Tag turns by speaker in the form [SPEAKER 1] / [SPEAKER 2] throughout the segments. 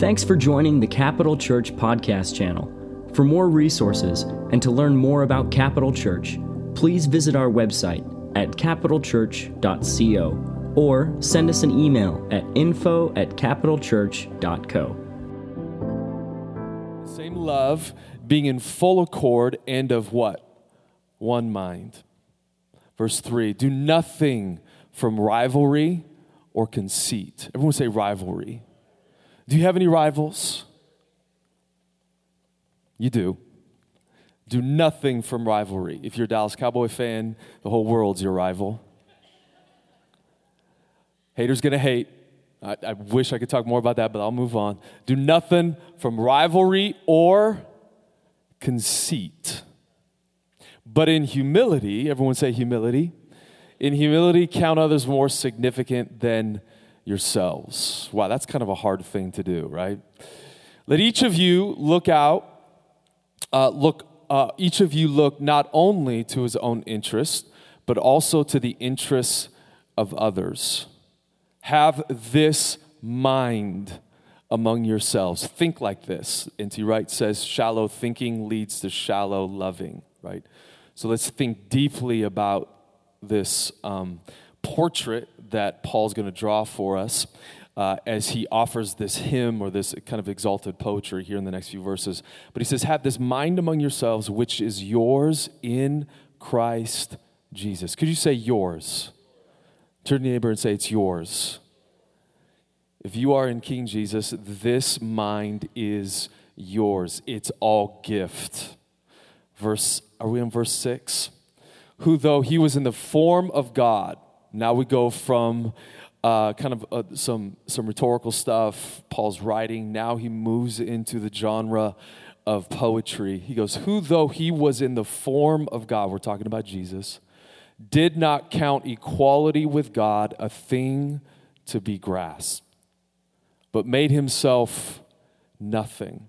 [SPEAKER 1] Thanks for joining the Capital Church podcast channel. For more resources and to learn more about Capital Church, please visit our website at capitalchurch.co or send us an email at info at capitalchurch.co.
[SPEAKER 2] Same love, being in full accord and of what? One mind. Verse 3 Do nothing from rivalry or conceit. Everyone say rivalry. Do you have any rivals? You do. Do nothing from rivalry. If you're a Dallas Cowboy fan, the whole world's your rival. Haters gonna hate. I, I, wish I could talk more about that, but I'll move on. Do nothing from rivalry or conceit. But in humility, everyone say humility. In humility, count others more significant than yourselves. Wow, that's kind of a hard thing to do, right? Let each of you look out, uh, look, uh, each of you look not only to his own interest, but also to the interests of others. Have this mind among yourselves. Think like this. N.T. Wright says, shallow thinking leads to shallow loving, right? So let's think deeply about this um, portrait that Paul's going to draw for us uh, as he offers this hymn or this kind of exalted poetry here in the next few verses. But he says, Have this mind among yourselves, which is yours in Christ Jesus. Could you say yours? Turn to your neighbor and say, It's yours. If you are in King Jesus, this mind is yours. It's all gift. Verse, are we in verse 6? Who, though he was in the form of God, now we go from uh, kind of uh, some, some rhetorical stuff, Paul's writing. Now he moves into the genre of poetry. He goes, Who, though he was in the form of God, we're talking about Jesus, did not count equality with God a thing to be grasped, but made himself nothing.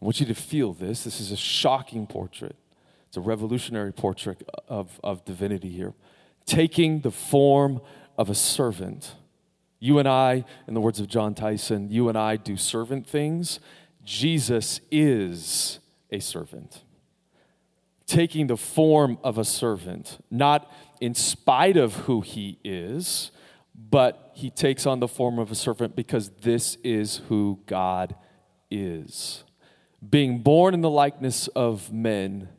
[SPEAKER 2] I want you to feel this. This is a shocking portrait. It's a revolutionary portrait of, of divinity here. Taking the form of a servant. You and I, in the words of Jon Tyson, you and I do servant things. Jesus is a servant taking the form of a servant, not in spite of who he is, but he takes on the form of a servant because this is who God is. Being born in the likeness of men,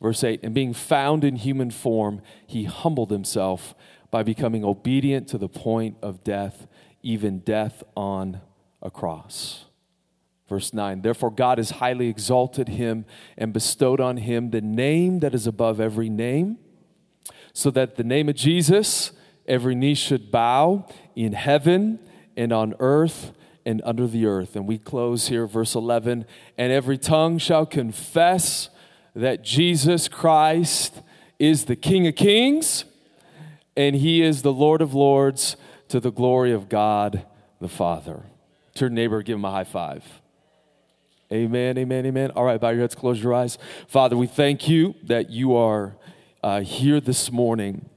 [SPEAKER 2] verse 8, and being found in human form, he humbled himself by becoming obedient to the point of death, even death on a cross. Verse 9, therefore God has highly exalted him and bestowed on him the name that is above every name, so that the name of Jesus every knee should bow in heaven and on earth and under the earth. And we close here, verse 11, and every tongue shall confess that Jesus Christ is the King of kings and he is the Lord of lords to the glory of God the Father. Turn neighbor, give him a high five. Amen, amen, amen. All right, bow your heads, close your eyes. Father, we thank you that you are uh, here this morning.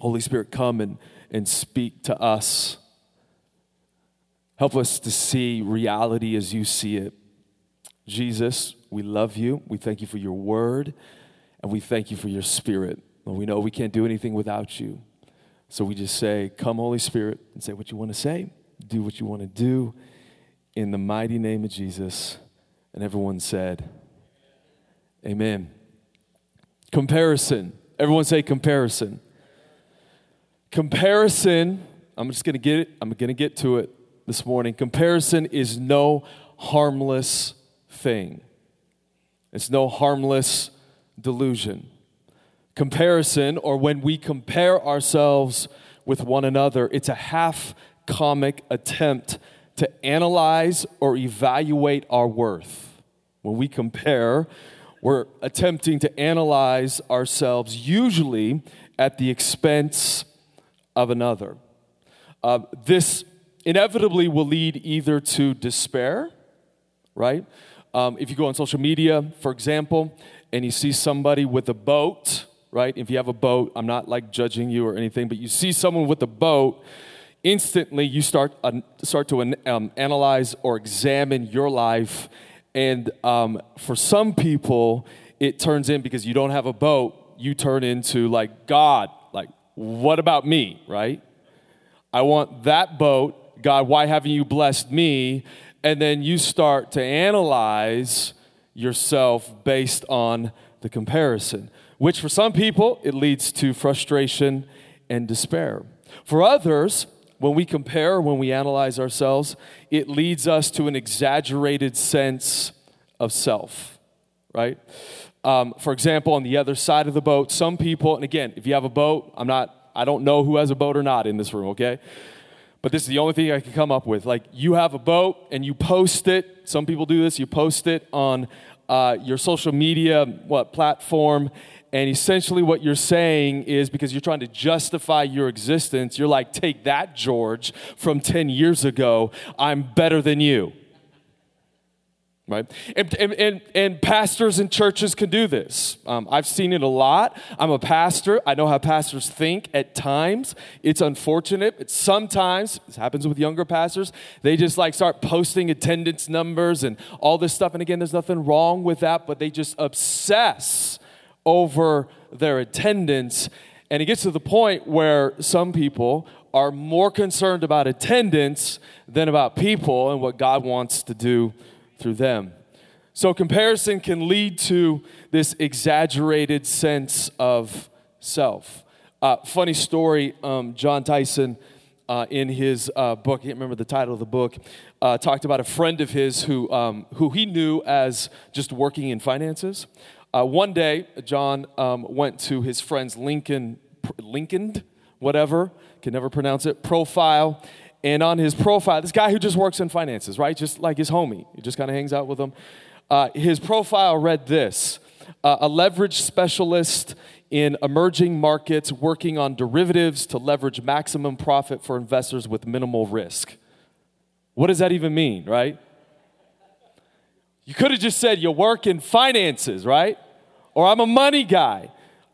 [SPEAKER 2] Holy Spirit, come and, and speak to us. Help us to see reality as you see it. Jesus, we love you. We thank you for your word, and we thank you for your spirit. we know we can't do anything without you. So we just say, Come, Holy Spirit, and say what you want to say, do what you want to do in the mighty name of Jesus. And everyone said, Amen. Comparison. Everyone say comparison. Comparison, I'm just going to get it. I'm going to get to it this morning. Comparison is no harmless thing. It's no harmless delusion. Comparison, or when we compare ourselves with one another, it's a half comic attempt to analyze or evaluate our worth. When we compare, we're attempting to analyze ourselves, usually at the expense of another. Uh, this inevitably will lead either to despair, right? Um, if you go on social media, for example, and you see somebody with a boat, right? If you have a boat, I'm not like judging you or anything, but you see someone with a boat instantly you start, uh, start to um, analyze or examine your life. And um, for some people, it turns in because you don't have a boat, you turn into like, God, like, what about me, right? I want that boat. God, why haven't you blessed me? And then you start to analyze yourself based on the comparison, which for some people, it leads to frustration and despair. For others, when we compare, when we analyze ourselves, it leads us to an exaggerated sense of self, right? Um, for example, on the other side of the boat, some people, and again, if you have a boat, I'm not, I don't know who has a boat or not in this room, okay? But this is the only thing I can come up with. Like, you have a boat and you post it. Some people do this. You post it on uh, your social media what platform, and essentially, what you're saying is because you're trying to justify your existence, you're like, take that, George, from 10 years ago. I'm better than you. Right? And, and, and, and pastors and churches can do this. Um, I've seen it a lot. I'm a pastor. I know how pastors think at times. It's unfortunate. It's sometimes, this happens with younger pastors, they just like start posting attendance numbers and all this stuff. And again, there's nothing wrong with that, but they just obsess over their attendance. And it gets to the point where some people are more concerned about attendance than about people and what God wants to do through them. So, comparison can lead to this exaggerated sense of self. Uh, funny story um, Jon Tyson, uh, in his uh, book, I can't remember the title of the book, uh, talked about a friend of his who, um, who he knew as just working in finances. Uh, one day, Jon um, went to his friend's Lincoln, Lincoln, whatever, can never pronounce it, profile. And on his profile, this guy who just works in finances, right? Just like his homie, he just kind of hangs out with him. Uh, his profile read this uh, a leverage specialist in emerging markets working on derivatives to leverage maximum profit for investors with minimal risk. What does that even mean, right? You could have just said you work in finances, right? Or I'm a money guy.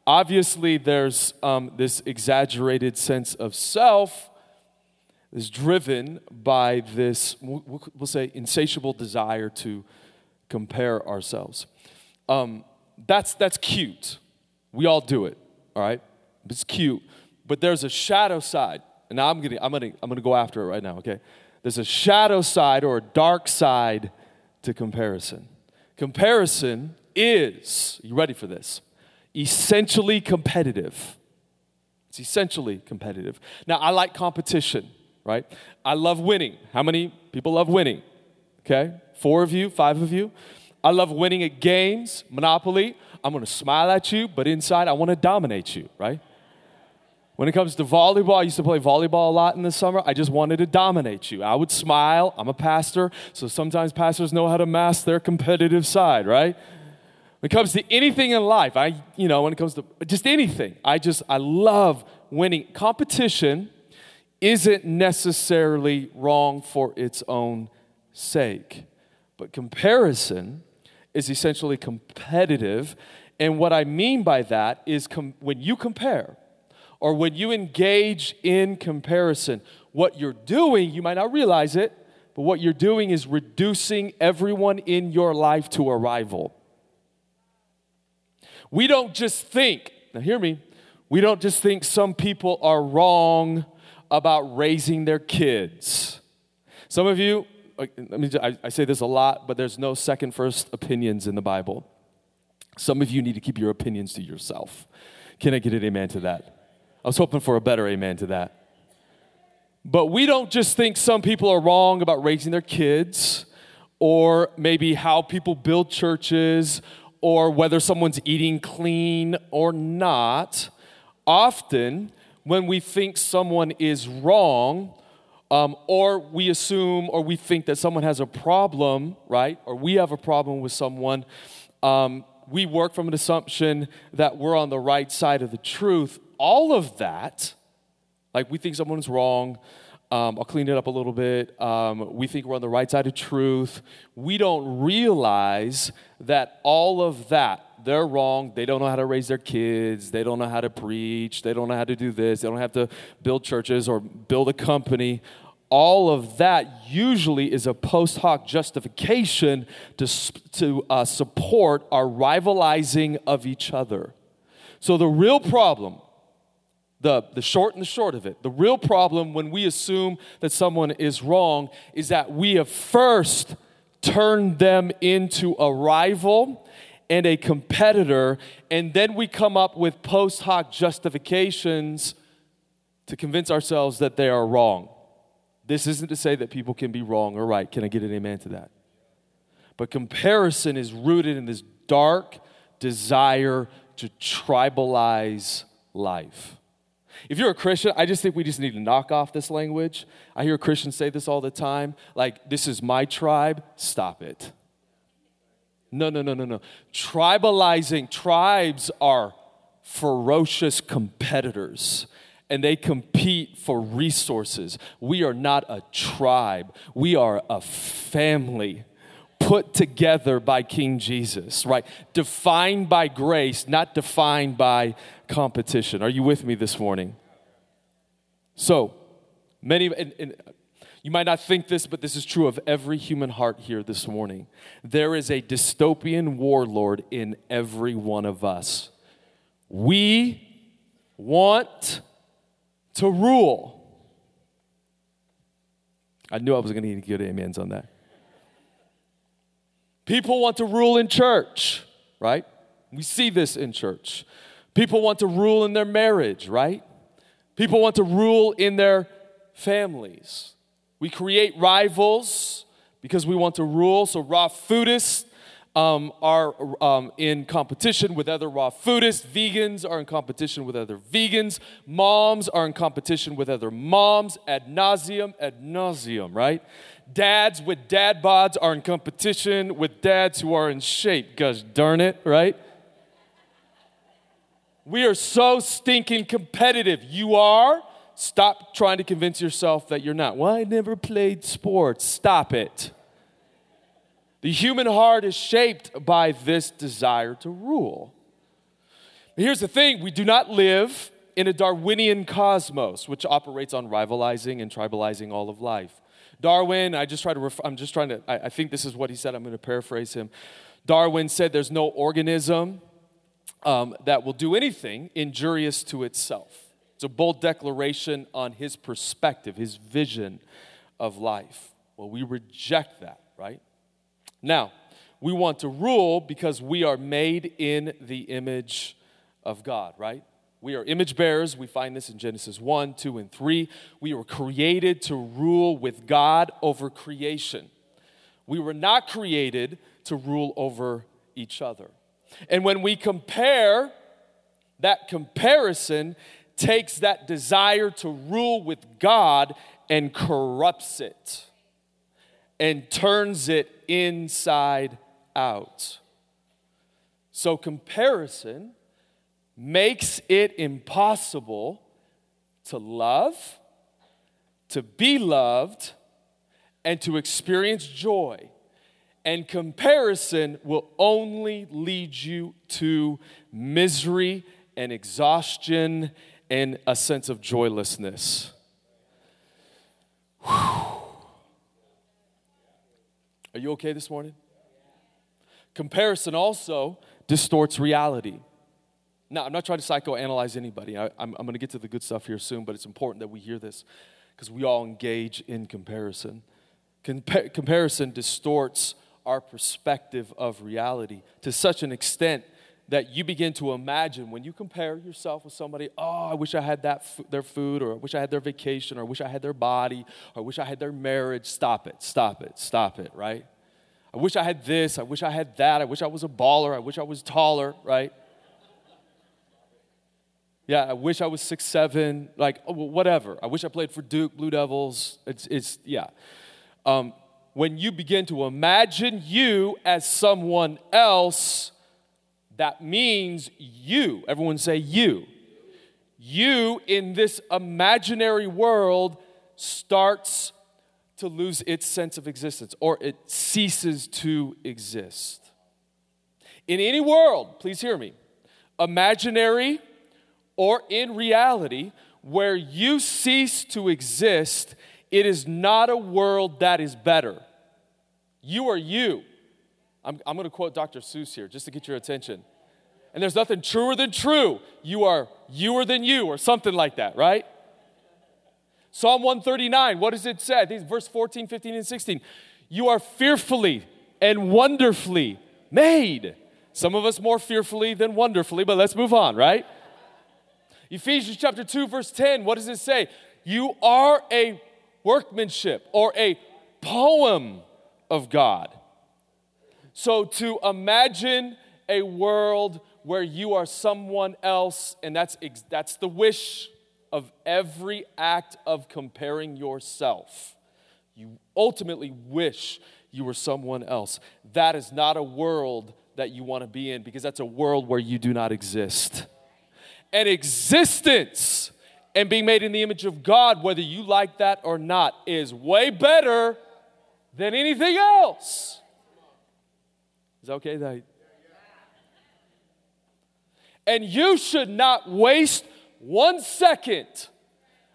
[SPEAKER 2] Obviously, there's um, this exaggerated sense of self is driven by this, we'll say, insatiable desire to compare ourselves. Um, that's, that's cute. We all do it, all right? It's cute. But there's a shadow side. And I'm gonna, I'm, gonna, I'm gonna go after it right now, okay? There's a shadow side or a dark side to comparison. Comparison is, you ready for this? Essentially competitive. It's essentially competitive. Now, I like competition, right? I love winning. How many people love winning? Okay? Four of you, five of you. I love winning at games, Monopoly. I'm gonna smile at you, but inside I wanna dominate you, right? When it comes to volleyball, I used to play volleyball a lot in the summer. I just wanted to dominate you. I would smile. I'm a pastor, so sometimes pastors know how to mask their competitive side, right? When it comes to anything in life, I, you know, when it comes to just anything, I just, I love winning. Competition isn't necessarily wrong for its own sake, but comparison is essentially competitive. And what I mean by that is com- when you compare, or when you engage in comparison, what you're doing, you might not realize it, but what you're doing is reducing everyone in your life to a rival. We don't just think, now hear me, we don't just think some people are wrong about raising their kids. Some of you, let me, I say this a lot, but there's no second, first opinions in the Bible. Some of you need to keep your opinions to yourself. Can I get an amen to that? I was hoping for a better amen to that. But we don't just think some people are wrong about raising their kids, or maybe how people build churches, or whether someone's eating clean or not. Often, when we think someone is wrong, um, or we assume or we think that someone has a problem, right? Or we have a problem with someone, um, we work from an assumption that we're on the right side of the truth all of that, like we think someone's wrong, um, I'll clean it up a little bit. Um, we think we're on the right side of truth. We don't realize that all of that, they're wrong. They don't know how to raise their kids. They don't know how to preach. They don't know how to do this. They don't have to build churches or build a company. All of that usually is a post hoc justification to, to uh, support our rivalizing of each other. So, the real problem, the, the short and the short of it, the real problem when we assume that someone is wrong is that we have first turned them into a rival and a competitor, and then we come up with post hoc justifications to convince ourselves that they are wrong. This isn't to say that people can be wrong or right. Can I get an amen to that? But comparison is rooted in this dark desire to tribalize life. If you're a Christian, I just think we just need to knock off this language. I hear Christians say this all the time like, this is my tribe, stop it. No, no, no, no, no. Tribalizing, tribes are ferocious competitors and they compete for resources. We are not a tribe, we are a family put together by King Jesus, right? Defined by grace, not defined by competition. Are you with me this morning? So, many, and, and you might not think this, but this is true of every human heart here this morning. There is a dystopian warlord in every one of us. We want to rule. I knew I was going to need good amens on that. People want to rule in church, right? We see this in church. People want to rule in their marriage, right? People want to rule in their families. We create rivals because we want to rule. So, raw foodists um, are um, in competition with other raw foodists. Vegans are in competition with other vegans. Moms are in competition with other moms. Ad nauseum, ad nauseum, right? Dads with dad bods are in competition with dads who are in shape. Gosh darn it, right? We are so stinking competitive. You are. Stop trying to convince yourself that you're not. Well, I never played sports. Stop it. The human heart is shaped by this desire to rule. Here's the thing we do not live in a Darwinian cosmos, which operates on rivalizing and tribalizing all of life. Darwin, I just try to, ref- I'm just trying to, I, I think this is what he said, I'm going to paraphrase him. Darwin said there's no organism um, that will do anything injurious to itself. It's a bold declaration on his perspective, his vision of life. Well, we reject that, right? Now, we want to rule because we are made in the image of God, right? We are image bearers. We find this in Genesis 1, 2, and 3. We were created to rule with God over creation. We were not created to rule over each other. And when we compare, that comparison takes that desire to rule with God and corrupts it and turns it inside out. So, comparison makes it impossible to love, to be loved, and to experience joy. And comparison will only lead you to misery and exhaustion and a sense of joylessness. Whew. Are you okay this morning? Comparison also distorts reality. Now, I'm not trying to psychoanalyze anybody. I, am going to get to the good stuff here soon, but it's important that we hear this because we all engage in comparison. Compa- comparison distorts our perspective of reality to such an extent that you begin to imagine when you compare yourself with somebody, oh, I wish I had that f- their food, or I wish I had their vacation, or I wish I had their body, or I wish I had their marriage. Stop it, stop it, stop it, right? I wish I had this, I wish I had that, I wish I was a baller, I wish I was taller, right? Yeah, I wish I was six seven, like oh, whatever. I wish I played for Duke, Blue Devils. It's, it's yeah. Um, when you begin to imagine you as someone else, that means you, everyone say you. You in this imaginary world starts to lose its sense of existence or it ceases to exist. In any world, please hear me, imaginary or in reality, where you cease to exist, it is not a world that is better. You are you. I'm, I'm going to quote Dr. Seuss here just to get your attention. And there's nothing truer than true. You are youer than you, or something like that, right? Psalm 139, what does it say? Think verse 14, 15, and 16. You are fearfully and wonderfully made. Some of us more fearfully than wonderfully, but let's move on, right? Ephesians chapter 2, verse 10, what does it say? You are a workmanship or a poem of God. So to imagine a world where you are someone else, and that's, that's the wish of every act of comparing yourself. You ultimately wish you were someone else. That is not a world that you want to be in because that's a world where you do not exist. And existence and being made in the image of God, whether you like that or not, is way better than anything else. Is that okay? That and you should not waste one second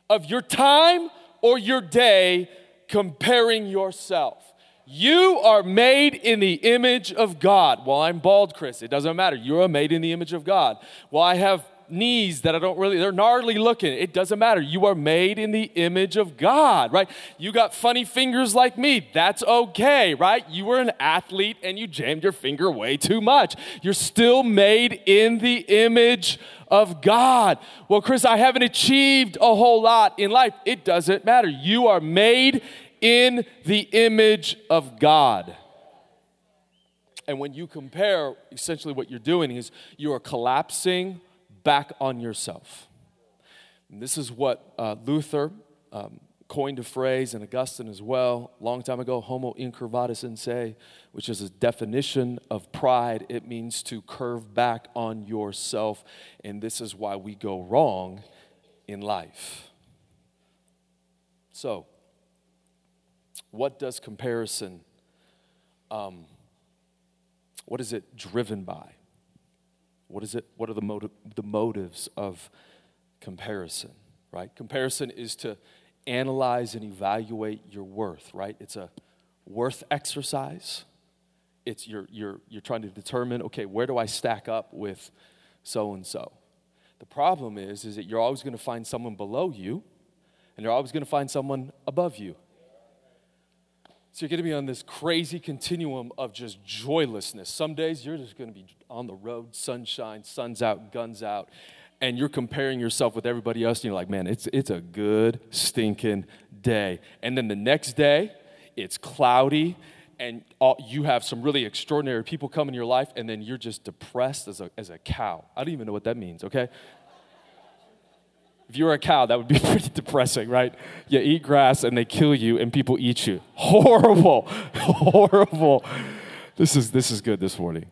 [SPEAKER 2] of your time or your day comparing yourself. You are made in the image of God. Well, I'm bald, Chris. It doesn't matter. You are made in the image of God. Well, I have knees that I don't really, they're gnarly looking. It doesn't matter. You are made in the image of God, right? You got funny fingers like me. That's okay, right? You were an athlete and you jammed your finger way too much. You're still made in the image of God. Well, Chris, I haven't achieved a whole lot in life. It doesn't matter. You are made in the image of God. And when you compare, essentially what you're doing is you are collapsing back on yourself. And this is what uh, Luther um, coined a phrase, and Augustine as well, long time ago, homo incurvatus in se, which is a definition of pride. It means to curve back on yourself, and this is why we go wrong in life. So, what does comparison, um, what is it driven by? What is it? What are the, motive, the motives of comparison, right? Comparison is to analyze and evaluate your worth, right? It's a worth exercise. It's you're, you're, you're trying to determine, okay, where do I stack up with so and so? The problem is, is that you're always going to find someone below you, and you're always going to find someone above you. So you're going to be on this crazy continuum of just joylessness. Some days you're just going to be on the road, sunshine, sun's out, guns out, and you're comparing yourself with everybody else, and you're like, man, it's, it's a good, stinking day. And then the next day, it's cloudy, and all, you have some really extraordinary people come in your life, and then you're just depressed as a, as a cow. I don't even know what that means, okay? If you were a cow, that would be pretty depressing, right? You eat grass and they kill you and people eat you. Horrible, horrible. This is, this is good this morning.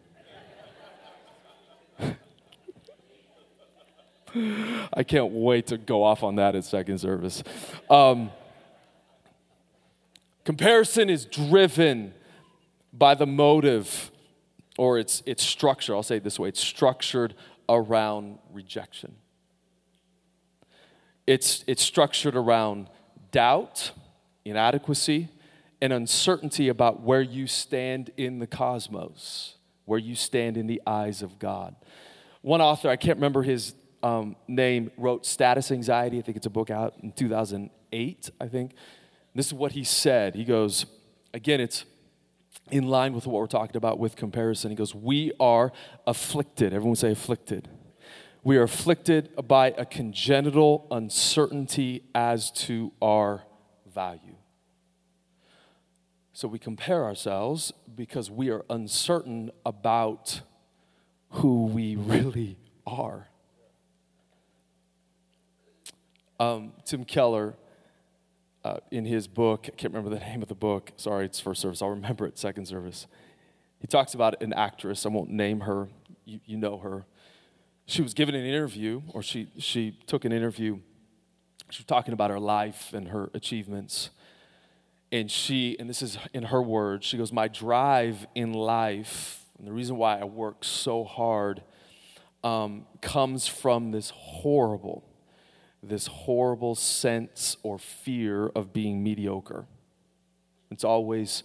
[SPEAKER 2] I can't wait to go off on that at second service. Um, comparison is driven by the motive or its, its structure. I'll say it this way it's structured around rejection. It's, it's structured around doubt, inadequacy, and uncertainty about where you stand in the cosmos, where you stand in the eyes of God. One author, I can't remember his um, name, wrote Status Anxiety. I think it's a book out in 2008, I think. This is what he said. He goes, again, it's in line with what we're talking about with comparison. He goes, We are afflicted. Everyone say afflicted we are afflicted by a congenital uncertainty as to our value. So we compare ourselves because we are uncertain about who we really are. Um, Tim Keller, uh, in his book, I can't remember the name of the book. Sorry, it's first service. I'll remember it second service. He talks about an actress. I won't name her. You, you know her she was given an interview, or she, she took an interview. She was talking about her life and her achievements. And she, and this is in her words, she goes, My drive in life and the reason why I work so hard um, comes from this horrible, this horrible sense or fear of being mediocre. It's always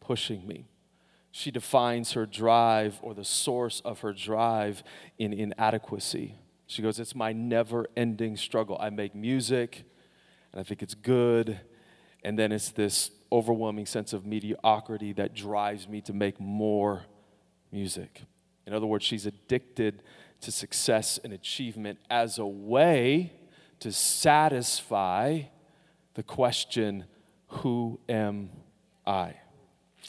[SPEAKER 2] pushing me. She defines her drive or the source of her drive in inadequacy. She goes, It's my never ending struggle. I make music and I think it's good. And then it's this overwhelming sense of mediocrity that drives me to make more music. In other words, she's addicted to success and achievement as a way to satisfy the question, Who am I?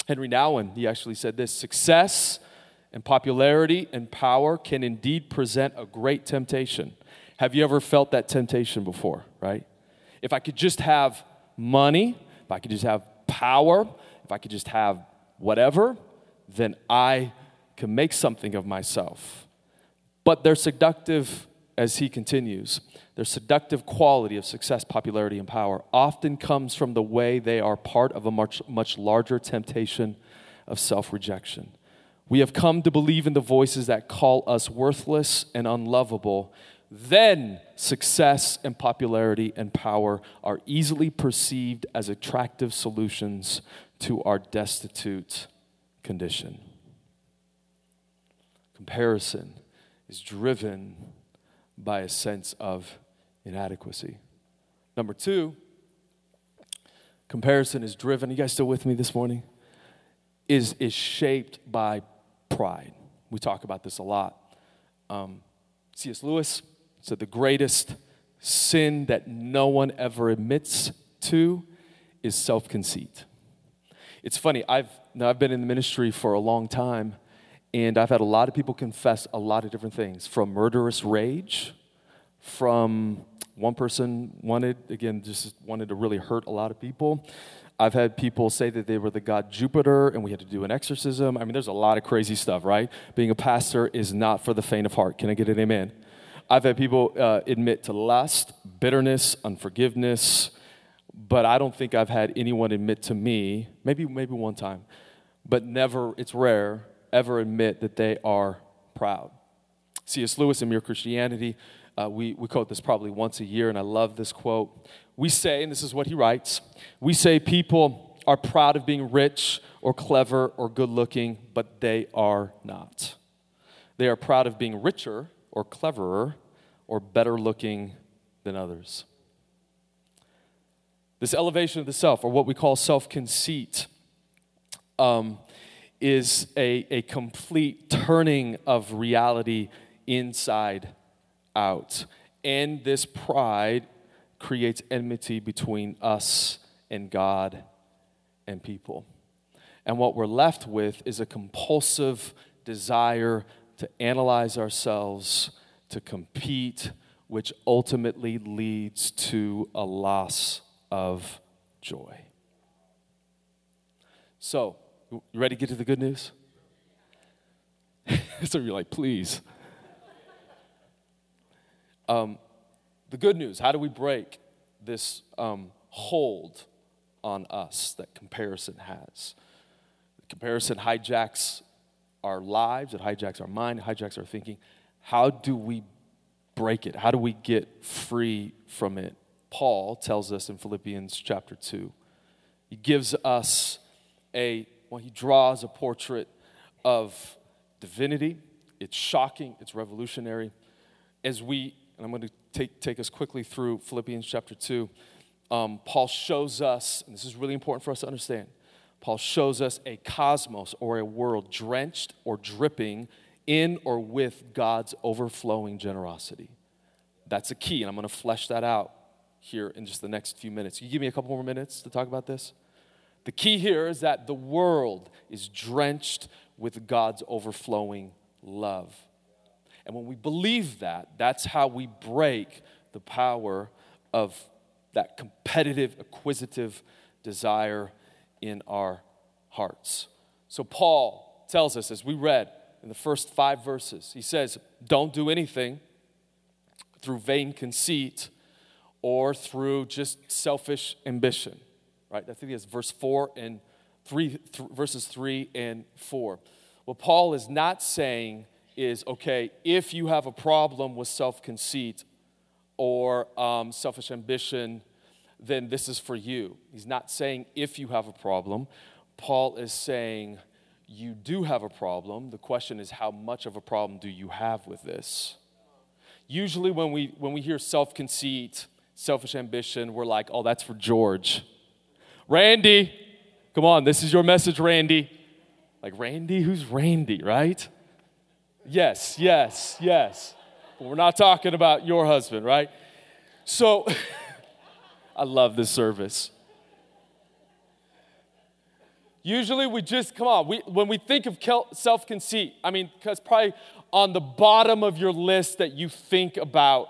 [SPEAKER 2] Henri Nouwen, he actually said this success and popularity and power can indeed present a great temptation. Have you ever felt that temptation before, right? If I could just have money, if I could just have power, if I could just have whatever, then I can make something of myself. But they're seductive, as he continues. Their seductive quality of success, popularity, and power often comes from the way they are part of a much, much larger temptation of self rejection. We have come to believe in the voices that call us worthless and unlovable. Then success and popularity and power are easily perceived as attractive solutions to our destitute condition. Comparison is driven by a sense of inadequacy. Number two, comparison is driven, you guys still with me this morning? Is, is shaped by pride. We talk about this a lot. Um, C.S. Lewis said the greatest sin that no one ever admits to is self conceit. It's funny, I've, now I've been in the ministry for a long time, and I've had a lot of people confess a lot of different things from murderous rage, from one person wanted, again, just wanted to really hurt a lot of people. I've had people say that they were the god Jupiter and we had to do an exorcism. I mean, there's a lot of crazy stuff, right? Being a pastor is not for the faint of heart. Can I get an amen? I've had people uh, admit to lust, bitterness, unforgiveness, but I don't think I've had anyone admit to me, maybe, maybe one time, but never, it's rare, ever admit that they are proud. C.S. Lewis in Mere Christianity uh, we, we quote this probably once a year, and I love this quote. We say, and this is what he writes we say people are proud of being rich or clever or good looking, but they are not. They are proud of being richer or cleverer or better looking than others. This elevation of the self, or what we call self conceit, um, is a, a complete turning of reality inside out. And this pride creates enmity between us and God and people. And what we're left with is a compulsive desire to analyze ourselves, to compete, which ultimately leads to a loss of joy. So, you ready to get to the good news? so you're like, please. Um, the good news how do we break this um, hold on us that comparison has? Comparison hijacks our lives, it hijacks our mind, it hijacks our thinking. How do we break it? How do we get free from it? Paul tells us in Philippians chapter 2. He gives us a, well, he draws a portrait of divinity. It's shocking, it's revolutionary. As we and I'm going to take, take us quickly through Philippians chapter 2. Um, Paul shows us, and this is really important for us to understand, Paul shows us a cosmos or a world drenched or dripping in or with God's overflowing generosity. That's a key, and I'm going to flesh that out here in just the next few minutes. You give me a couple more minutes to talk about this? The key here is that the world is drenched with God's overflowing love. And when we believe that, that's how we break the power of that competitive, acquisitive desire in our hearts. So, Paul tells us, as we read in the first five verses, he says, Don't do anything through vain conceit or through just selfish ambition. Right? I think it's verse 4 and 3, th- verses 3 and 4. What Paul is not saying is okay, if you have a problem with self conceit or um, selfish ambition, then this is for you. He's not saying if you have a problem. Paul is saying you do have a problem. The question is, how much of a problem do you have with this? Usually, when we, when we hear self conceit, selfish ambition, we're like, oh, that's for George. Randy, come on, this is your message, Randy. Like, Randy? Who's Randy, right? Yes, yes, yes. But we're not talking about your husband, right? So, I love this service. Usually we just, come on, we, when we think of self conceit, I mean, because probably on the bottom of your list that you think about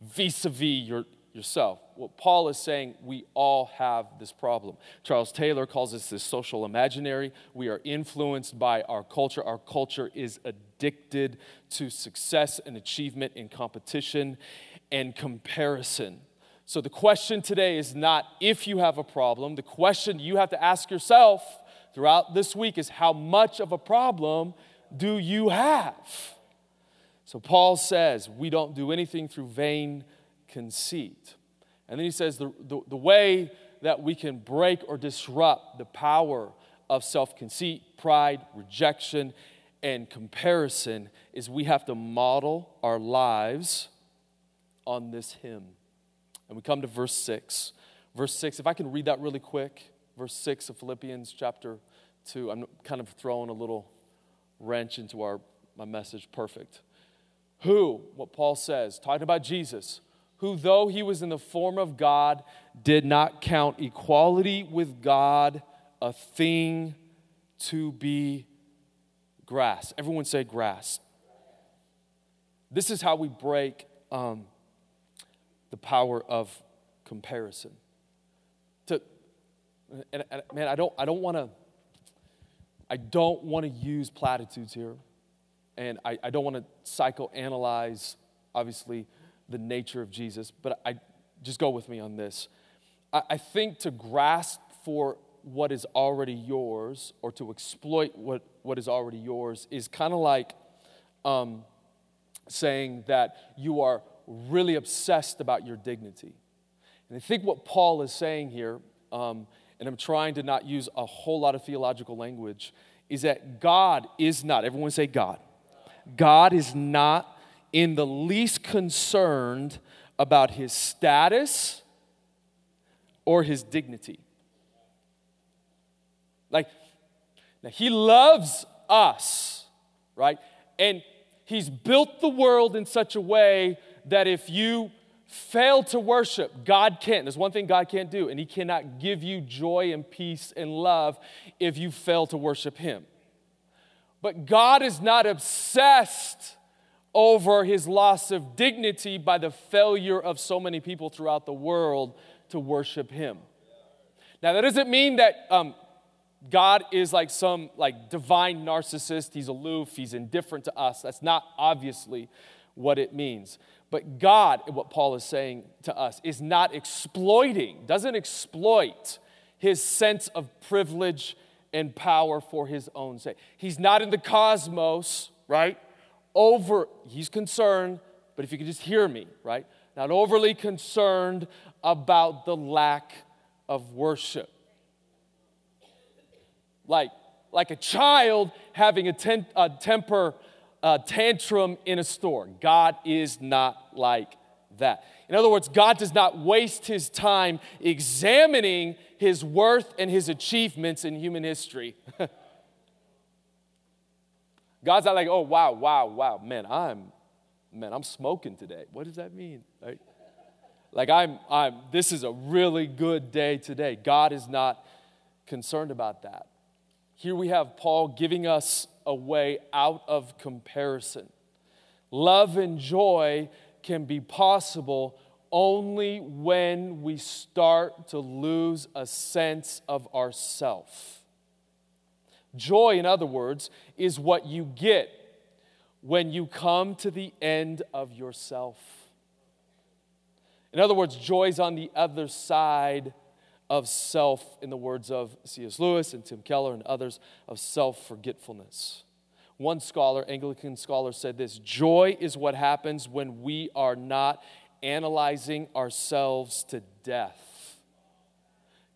[SPEAKER 2] vis a vis yourself. What Paul is saying, we all have this problem. Charles Taylor calls this this social imaginary. We are influenced by our culture. Our culture is addicted to success and achievement in competition and comparison. So the question today is not if you have a problem. The question you have to ask yourself throughout this week is how much of a problem do you have? So Paul says we don't do anything through vain conceit. And then he says the, the, the way that we can break or disrupt the power of self conceit, pride, rejection, and comparison is we have to model our lives on this hymn. And we come to verse 6. Verse 6, if I can read that really quick, verse 6 of Philippians chapter 2. I'm kind of throwing a little wrench into our, my message. Perfect. Who, what Paul says, talking about Jesus, who, though he was in the form of God, did not count equality with God a thing to be grasped. Everyone say grasped. This is how we break um, the power of comparison. To, and, and man, I don't, I don't want to, I don't want to use platitudes here, and I, I don't want to psychoanalyze, obviously, the nature of Jesus, but I just go with me on this. I, I think to grasp for what is already yours or to exploit what, what is already yours is kind of like um, saying that you are really obsessed about your dignity. And I think what Paul is saying here, um, and I'm trying to not use a whole lot of theological language, is that God is not, everyone say God. God is not in the least concerned about his status or his dignity. Like, now he loves us, right? And he's built the world in such a way that if you fail to worship, God can't. There's one thing God can't do, and He cannot give you joy and peace and love if you fail to worship Him. But God is not obsessed over his loss of dignity by the failure of so many people throughout the world to worship him. Now, that doesn't mean that um, God is like some like divine narcissist. He's aloof. He's indifferent to us. That's not obviously what it means. But God, what Paul is saying to us, is not exploiting, doesn't exploit his sense of privilege and power for his own sake. He's not in the cosmos, right? Over, he's concerned, but if you could just hear me, right? Not overly concerned about the lack of worship. Like, like a child having a, ten, a temper a tantrum in a store. God is not like that. In other words, God does not waste his time examining his worth and his achievements in human history. God's not like, oh, wow, wow, wow, man, I'm, man, I'm smoking today. What does that mean? Right? Like, I'm, I'm, this is a really good day today. God is not concerned about that. Here we have Paul giving us a way out of comparison. Love and joy can be possible only when we start to lose a sense of ourself. Joy, in other words, is what you get when you come to the end of yourself. In other words, joy is on the other side of self, in the words of C.S. Lewis and Tim Keller and others, of self forgetfulness. One scholar, Anglican scholar, said this Joy is what happens when we are not analyzing ourselves to death.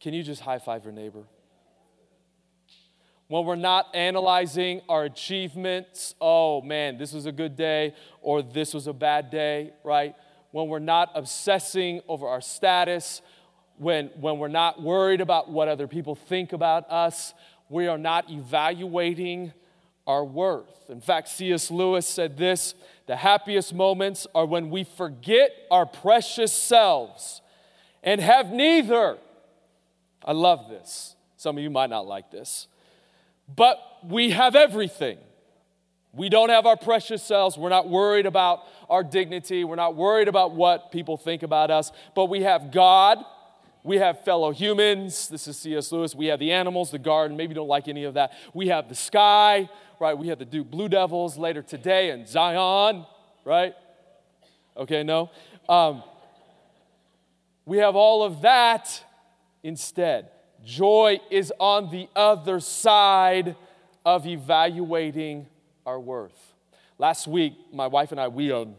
[SPEAKER 2] Can you just high five your neighbor? When we're not analyzing our achievements, oh man, this was a good day or this was a bad day, right? When we're not obsessing over our status, when, when we're not worried about what other people think about us, we are not evaluating our worth. In fact, C.S. Lewis said this the happiest moments are when we forget our precious selves and have neither. I love this. Some of you might not like this, but we have everything. We don't have our precious selves. We're not worried about our dignity. We're not worried about what people think about us, but we have God we have fellow humans. This is C.S. Lewis. We have the animals, the garden. Maybe you don't like any of that. We have the sky, right? We have the Duke Blue Devils later today and Zion, right? Okay, no. Um, we have all of that instead. Joy is on the other side of evaluating our worth. Last week, my wife and I, we, um,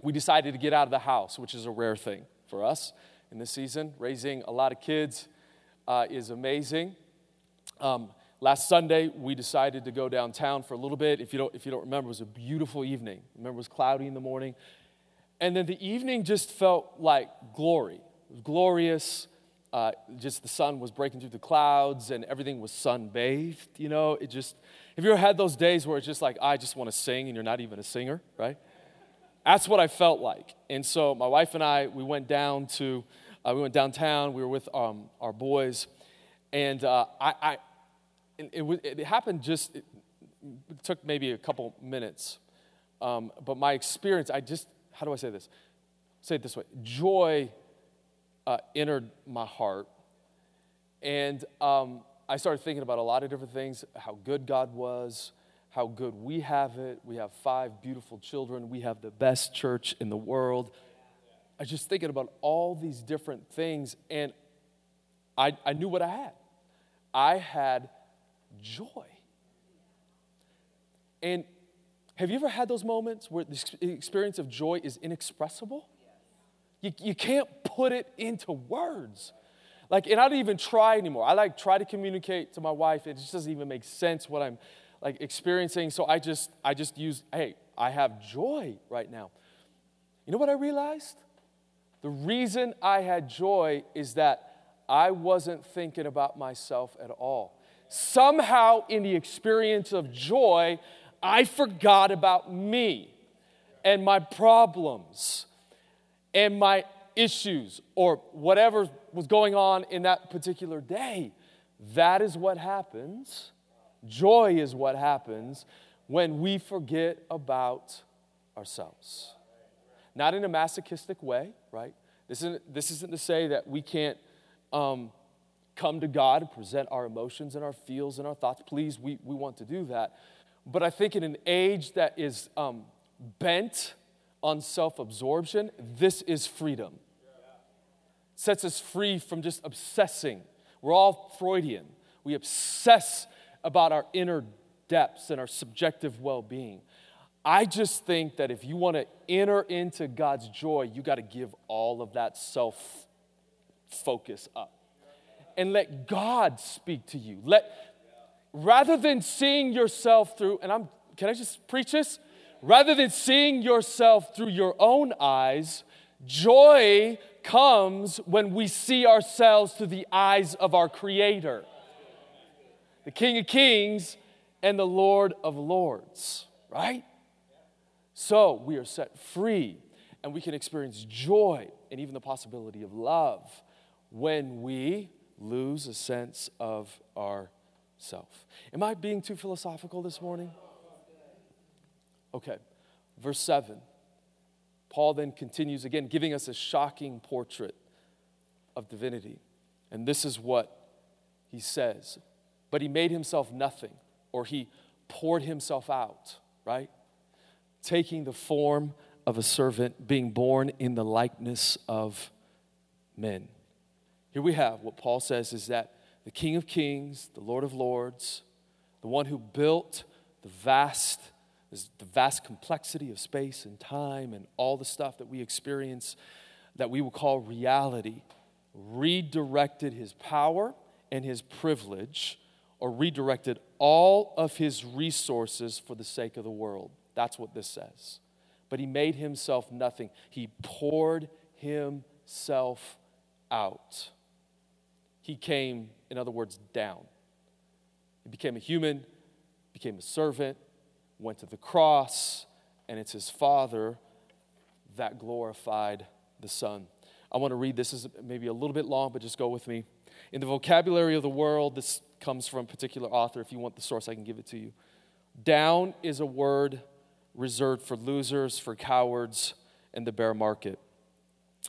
[SPEAKER 2] we decided to get out of the house, which is a rare thing for us in this season. Raising a lot of kids uh, is amazing. Um, last Sunday, we decided to go downtown for a little bit. If you, don't, if you don't remember, it was a beautiful evening. Remember, it was cloudy in the morning. And then the evening just felt like glory. It was glorious. Uh, just the sun was breaking through the clouds and everything was sun bathed. You know, it just, have you ever had those days where it's just like, I just want to sing and you're not even a singer, right? That's what I felt like. And so my wife and I, we went down to uh, we went downtown. We were with um, our boys, and uh, I, I it, it, it, happened just. It, it, took maybe a couple minutes, um, but my experience. I just how do I say this? Say it this way: joy uh, entered my heart, and um, I started thinking about a lot of different things. How good God was how good we have it. We have five beautiful children. We have the best church in the world. I was just thinking about all these different things, and I, I knew what I had. I had joy. And have you ever had those moments where the experience of joy is inexpressible? You, you can't put it into words. Like, and I don't even try anymore. I like try to communicate to my wife. It just doesn't even make sense what I'm like experiencing. So I just, I just use, hey, I have joy right now. You know what I realized? The reason I had joy is that I wasn't thinking about myself at all. Somehow, in the experience of joy, I forgot about me and my problems and my issues or whatever was going on in that particular day. That is what happens. Joy is what happens when we forget about ourselves. Not in a masochistic way, right? This isn't, this isn't to say that we can't um, come to God and present our emotions and our feels and our thoughts. Please, we, we want to do that. But I think in an age that is um, bent on self absorption, this is freedom. Sets us free from just obsessing. We're all Freudian. We obsess about our inner depths and our subjective well being. I just think that if you want to enter into God's joy, you got to give all of that self focus up and let God speak to you. Let rather than seeing yourself through and I'm can I just preach this? Rather than seeing yourself through your own eyes, joy comes when we see ourselves through the eyes of our creator. The King of Kings and the Lord of Lords, right? So we are set free and we can experience joy and even the possibility of love when we lose a sense of ourself. Am I being too philosophical this morning? Okay, verse 7. Paul then continues again, giving us a shocking portrait of divinity. And this is what he says. But he made himself nothing, or he poured himself out, right? taking the form of a servant, being born in the likeness of men. Here we have what Paul says is that the King of Kings, the Lord of Lords, the one who built the vast, the vast complexity of space and time and all the stuff that we experience that we will call reality, redirected his power and his privilege, or redirected all of his resources for the sake of the world. That's what this says. But he made himself nothing, he poured himself out. He came, in other words, down. He became a human, became a servant, went to the cross, and it's his Father that glorified the Son. I want to read this is maybe a little bit long, but just go with me. In the vocabulary of the world, this comes from a particular author. If you want the source, I can give it to you. Down is a word reserved for losers, for cowards, and the bear market.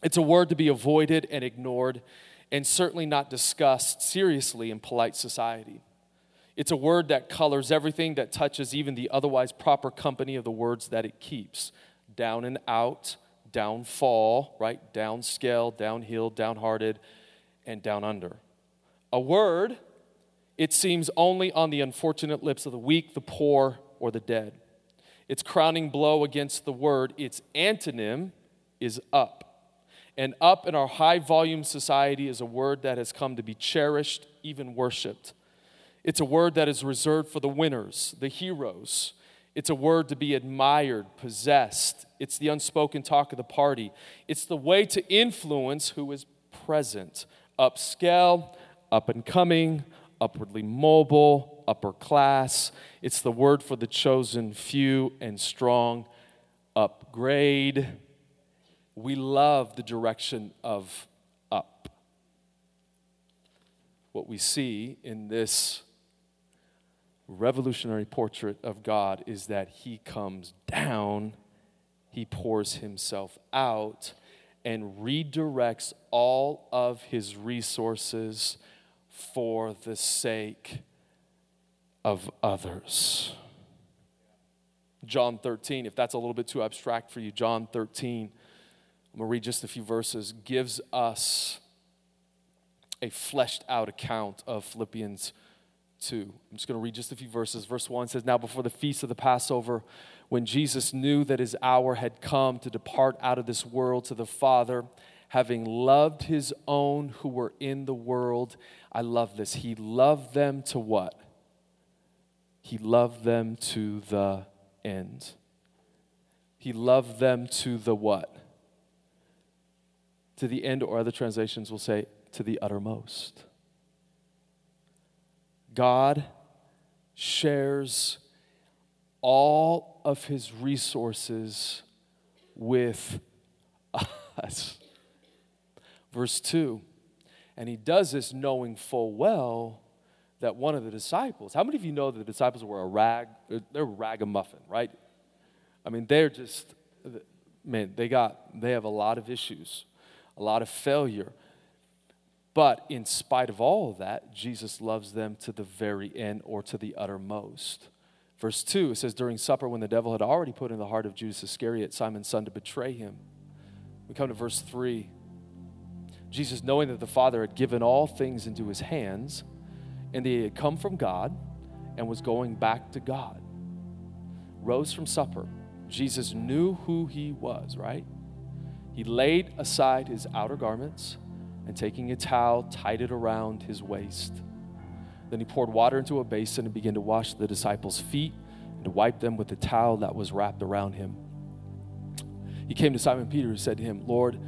[SPEAKER 2] It's a word to be avoided and ignored, and certainly not discussed seriously in polite society. It's a word that colors everything that touches even the otherwise proper company of the words that it keeps down and out, downfall, right? Downscale, downhill, downhearted, and down under. A word, it seems only on the unfortunate lips of the weak, the poor, or the dead. Its crowning blow against the word, its antonym, is up. And up in our high volume society is a word that has come to be cherished, even worshiped. It's a word that is reserved for the winners, the heroes. It's a word to be admired, possessed. It's the unspoken talk of the party. It's the way to influence who is present. Upscale, up and coming, upwardly mobile, upper class. It's the word for the chosen few and strong. Upgrade. We love the direction of up. What we see in this revolutionary portrait of God is that he comes down, he pours himself out, and redirects all of his resources for the sake of others. John 13, if that's a little bit too abstract for you, John 13, I'm going to read just a few verses, gives us a fleshed out account of Philippians 2. I'm just going to read just a few verses. Verse 1 says, Now before the feast of the Passover, when Jesus knew that his hour had come to depart out of this world to the Father, having loved his own who were in the world, I love this. He loved them to what? He loved them to the end. He loved them to the what? To the end, or other translations will say, to the uttermost. God shares all of his resources with us. Verse 2 And he does this knowing full well that one of the disciples, how many of you know that the disciples were a rag, they're a ragamuffin, right? I mean, they're just, man, they got, they have a lot of issues, a lot of failure. But in spite of all of that, Jesus loves them to the very end or to the uttermost. Verse 2, it says, During supper, when the devil had already put in the heart of Judas Iscariot, Simon's son, to betray him. We come to verse 3. Jesus, knowing that the Father had given all things into his hands, and that he had come from God and was going back to God, rose from supper. Jesus knew who he was, right? He laid aside his outer garments and taking a towel, tied it around his waist. Then he poured water into a basin and began to wash the disciples' feet and to wipe them with the towel that was wrapped around him. He came to Simon Peter and said to him, Lord,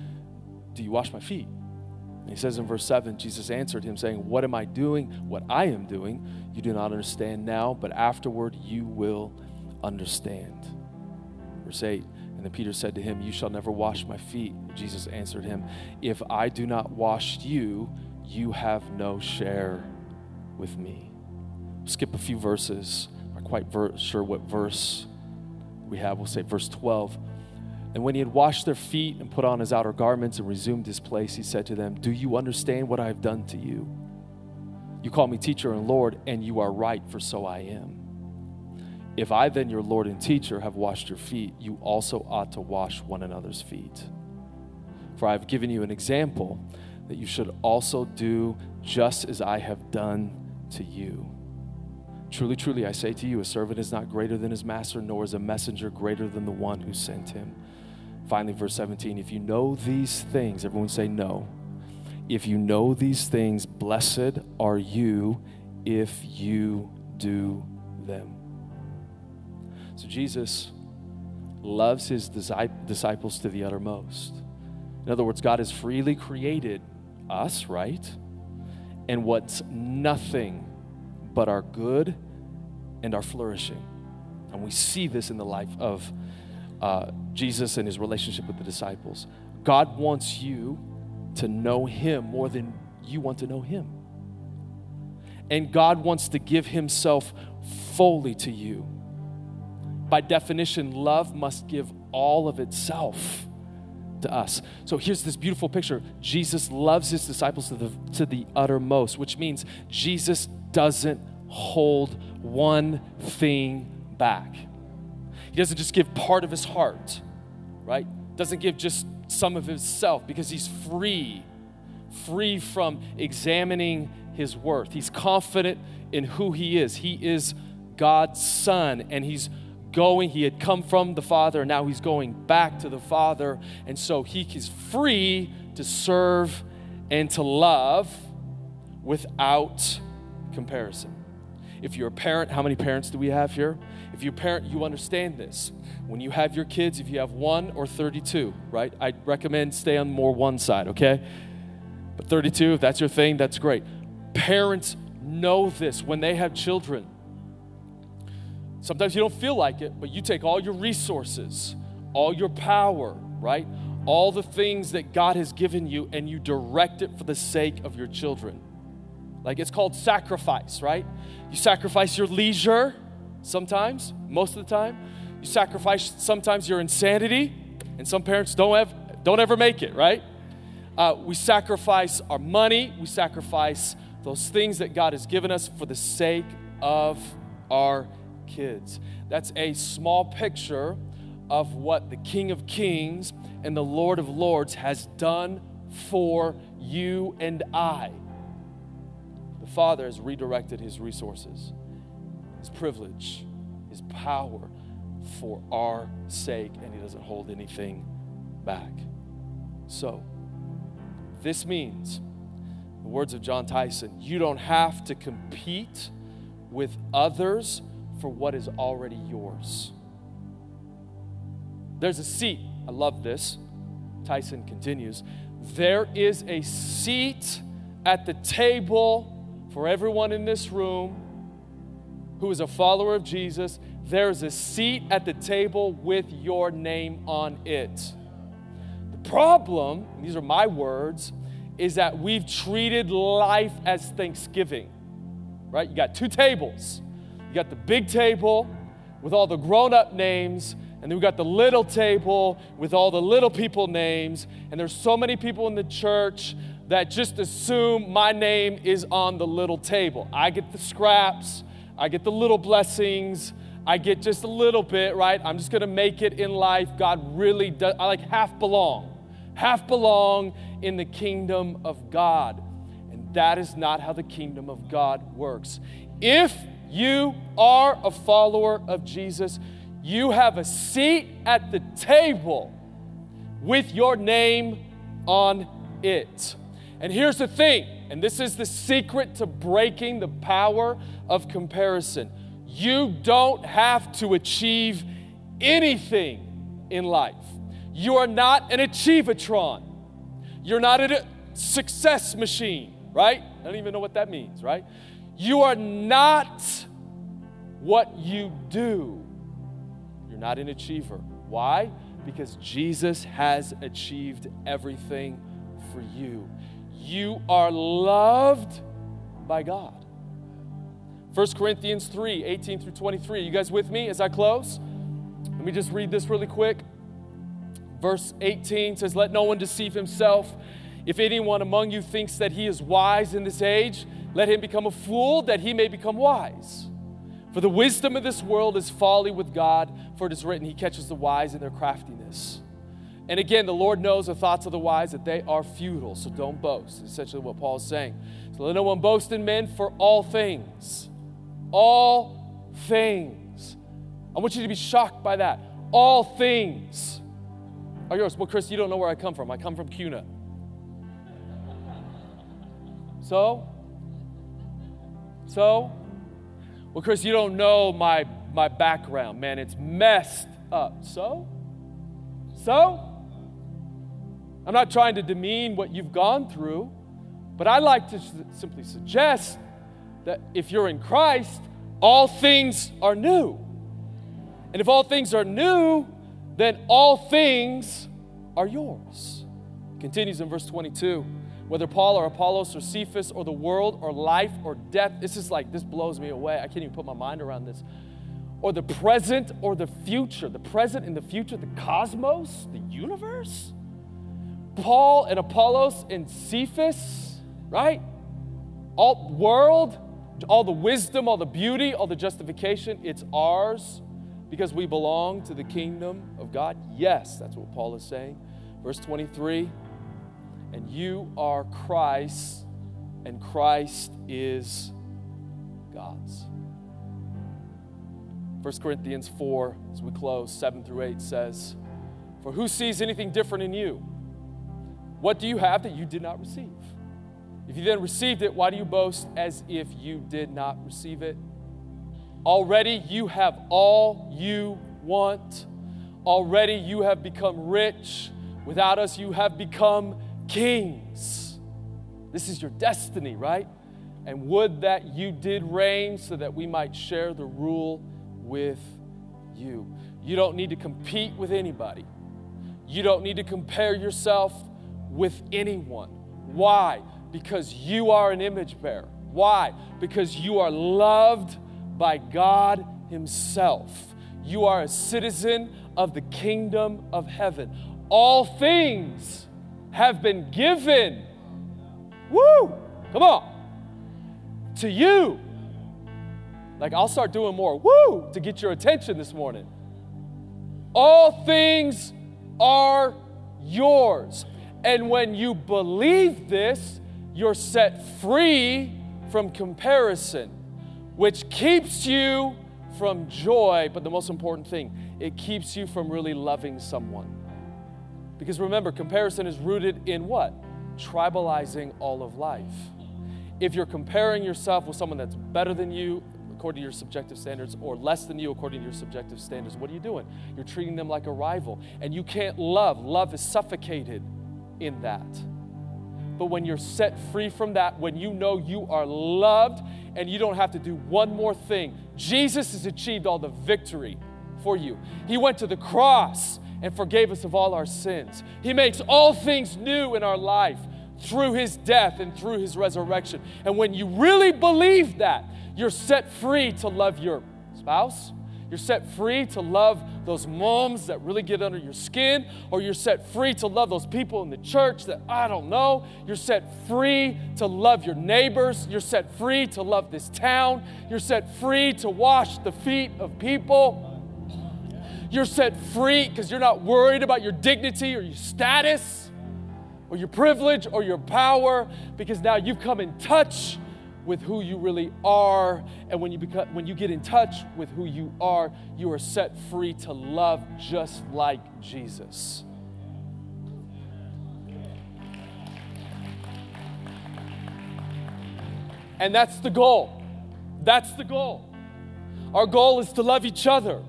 [SPEAKER 2] do you wash my feet? And he says in verse 7 Jesus answered him, saying, What am I doing? What I am doing, you do not understand now, but afterward you will understand. Verse 8 and Peter said to him, You shall never wash my feet. Jesus answered him, If I do not wash you, you have no share with me. Skip a few verses. I'm not quite ver- sure what verse we have. We'll say verse 12. And when he had washed their feet and put on his outer garments and resumed his place, he said to them, Do you understand what I have done to you? You call me teacher and Lord, and you are right, for so I am. If I, then, your Lord and teacher, have washed your feet, you also ought to wash one another's feet. For I have given you an example that you should also do just as I have done to you. Truly, truly, I say to you, a servant is not greater than his master, nor is a messenger greater than the one who sent him. Finally, verse 17 if you know these things, everyone say no. If you know these things, blessed are you if you do them. So, Jesus loves his disciples to the uttermost. In other words, God has freely created us, right? And what's nothing but our good and our flourishing. And we see this in the life of uh, Jesus and his relationship with the disciples. God wants you to know him more than you want to know him. And God wants to give himself fully to you. By definition, love must give all of itself to us. So here's this beautiful picture. Jesus loves his disciples to the, to the uttermost, which means Jesus doesn't hold one thing back. He doesn't just give part of his heart, right? Doesn't give just some of himself because he's free, free from examining his worth. He's confident in who he is. He is God's son, and he's going. He had come from the Father, and now he's going back to the Father. And so he is free to serve and to love without comparison. If you're a parent, how many parents do we have here? If you're a parent, you understand this. When you have your kids, if you have one or 32, right? I recommend stay on more one side, okay? But 32, if that's your thing, that's great. Parents know this when they have children. Sometimes you don't feel like it, but you take all your resources, all your power, right? All the things that God has given you, and you direct it for the sake of your children. Like it's called sacrifice, right? You sacrifice your leisure sometimes, most of the time. You sacrifice sometimes your insanity, and some parents don't have don't ever make it, right? Uh, we sacrifice our money, we sacrifice those things that God has given us for the sake of our kids. That's a small picture of what the King of Kings and the Lord of Lords has done for you and I. The Father has redirected his resources, his privilege, his power for our sake, and he doesn't hold anything back. So, this means, the words of Jon Tyson, you don't have to compete with others for what is already yours. There's a seat. I love this. Tyson continues. There is a seat at the table for everyone in this room who is a follower of Jesus, there's a seat at the table with your name on it. The problem, these are my words, is that we've treated life as Thanksgiving, right? You got two tables. Got the big table with all the grown up names, and then we got the little table with all the little people names. And there's so many people in the church that just assume my name is on the little table. I get the scraps, I get the little blessings, I get just a little bit, right? I'm just gonna make it in life. God really does, I like half belong, half belong in the kingdom of God. And that is not how the kingdom of God works. If you are a follower of Jesus, you have a seat at the table with your name on it. And here's the thing, and this is the secret to breaking the power of comparison you don't have to achieve anything in life. You are not an achievatron. You're not a success machine, right? I don't even know what that means, right? You are not what you do. You're not an achiever. Why? Because Jesus has achieved everything for you you are loved by God. 1 Corinthians 3 18 through 23. You guys with me as I close? Let me just read this really quick. Verse 18 says, Let no one deceive himself. If anyone among you thinks that he is wise in this age, let him become a fool that he may become wise. For the wisdom of this world is folly with God, for it is written, He catches the wise in their craftiness. And again, the Lord knows the thoughts of the wise that they are futile, so don't boast. Essentially, what Paul is saying. So let no one boast in men for all things. All things. I want you to be shocked by that. All things are yours. Well, Chris, you don't know where I come from. I come from CUNA. So? So? Well, Chris, you don't know my, my background. Man, it's messed up. So? So? I'm not trying to demean what you've gone through, but I like to simply suggest that if you're in Christ, all things are new. And if all things are new, then all things are yours. Continues in verse 22 whether Paul or Apollos or Cephas or the world or life or death, this is like, this blows me away. I can't even put my mind around this. Or the present or the future, the present and the future, the cosmos, the universe. Paul and Apollos and Cephas, right? All world, all the wisdom, all the beauty, all the justification, it's ours because we belong to the kingdom of God? Yes, that's what Paul is saying. Verse 23 and you are Christ, and Christ is God's. 1 Corinthians 4, as we close, 7 through 8 says, For who sees anything different in you? What do you have that you did not receive? If you then received it, why do you boast as if you did not receive it? Already you have all you want. Already you have become rich. Without us, you have become kings. This is your destiny, right? And would that you did reign so that we might share the rule with you. You don't need to compete with anybody. You don't need to compare yourself with anyone. Why? Because you are an image bearer. Why? Because you are loved by God Himself. You are a citizen of the kingdom of heaven. All things have been given. Woo! Come on. To you. Like, I'll start doing more. Woo! To get your attention this morning. All things are yours. And when you believe this, you're set free from comparison, which keeps you from joy. But the most important thing, it keeps you from really loving someone. Because remember, comparison is rooted in what? Tribalizing all of life. If you're comparing yourself with someone that's better than you, according to your subjective standards, or less than you according to your subjective standards, what are you doing? You're treating them like a rival. And you can't love. Love is suffocated in that. But when you're set free from that, when you know you are loved and you don't have to do one more thing, Jesus has achieved all the victory for you. He went to the cross and forgave us of all our sins. He makes all things new in our life through his death and through his resurrection. And when you really believe that, you're set free to love your spouse. You're set free to love those moms that really get under your skin, or you're set free to love those people in the church that I don't know. You're set free to love your neighbors. You're set free to love this town. You're set free to wash the feet of people. You're set free because you're not worried about your dignity or your status or your privilege or your power because now you've come in touch with who you really are. And when you, become, when you get in touch with who you are, you are set free to love just like Jesus. And that's the goal. That's the goal. Our goal is to love each other.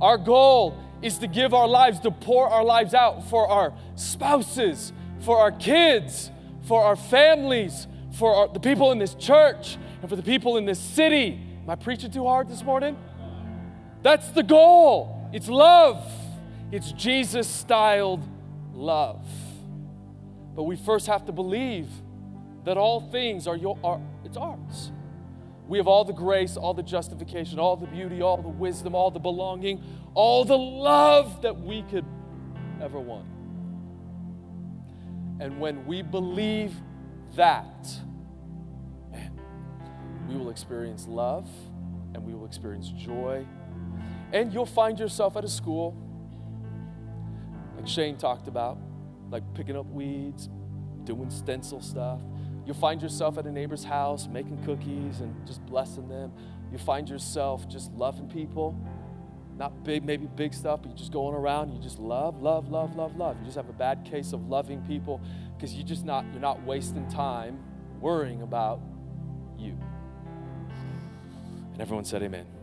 [SPEAKER 2] Our goal is to give our lives, to pour our lives out for our spouses, for our kids, for our families, for our, the people in this church, and for the people in this city. Am I preaching too hard this morning? That's the goal. It's love. It's Jesus styled love. But we first have to believe that all things are your are, it's ours. We have all the grace, all the justification, all the beauty, all the wisdom, all the belonging, all the love that we could ever want. And when we believe that, man, we will experience love and we will experience joy. And you'll find yourself at a school, like Shane talked about, like picking up weeds, doing stencil stuff You'll find yourself at a neighbor's house making cookies and just blessing them. You'll find yourself just loving people, not big, maybe big stuff, but you're just going around, you just love, love, love, love, love. You just have a bad case of loving people because you're just not, you're not wasting time worrying about you. And everyone said, Amen.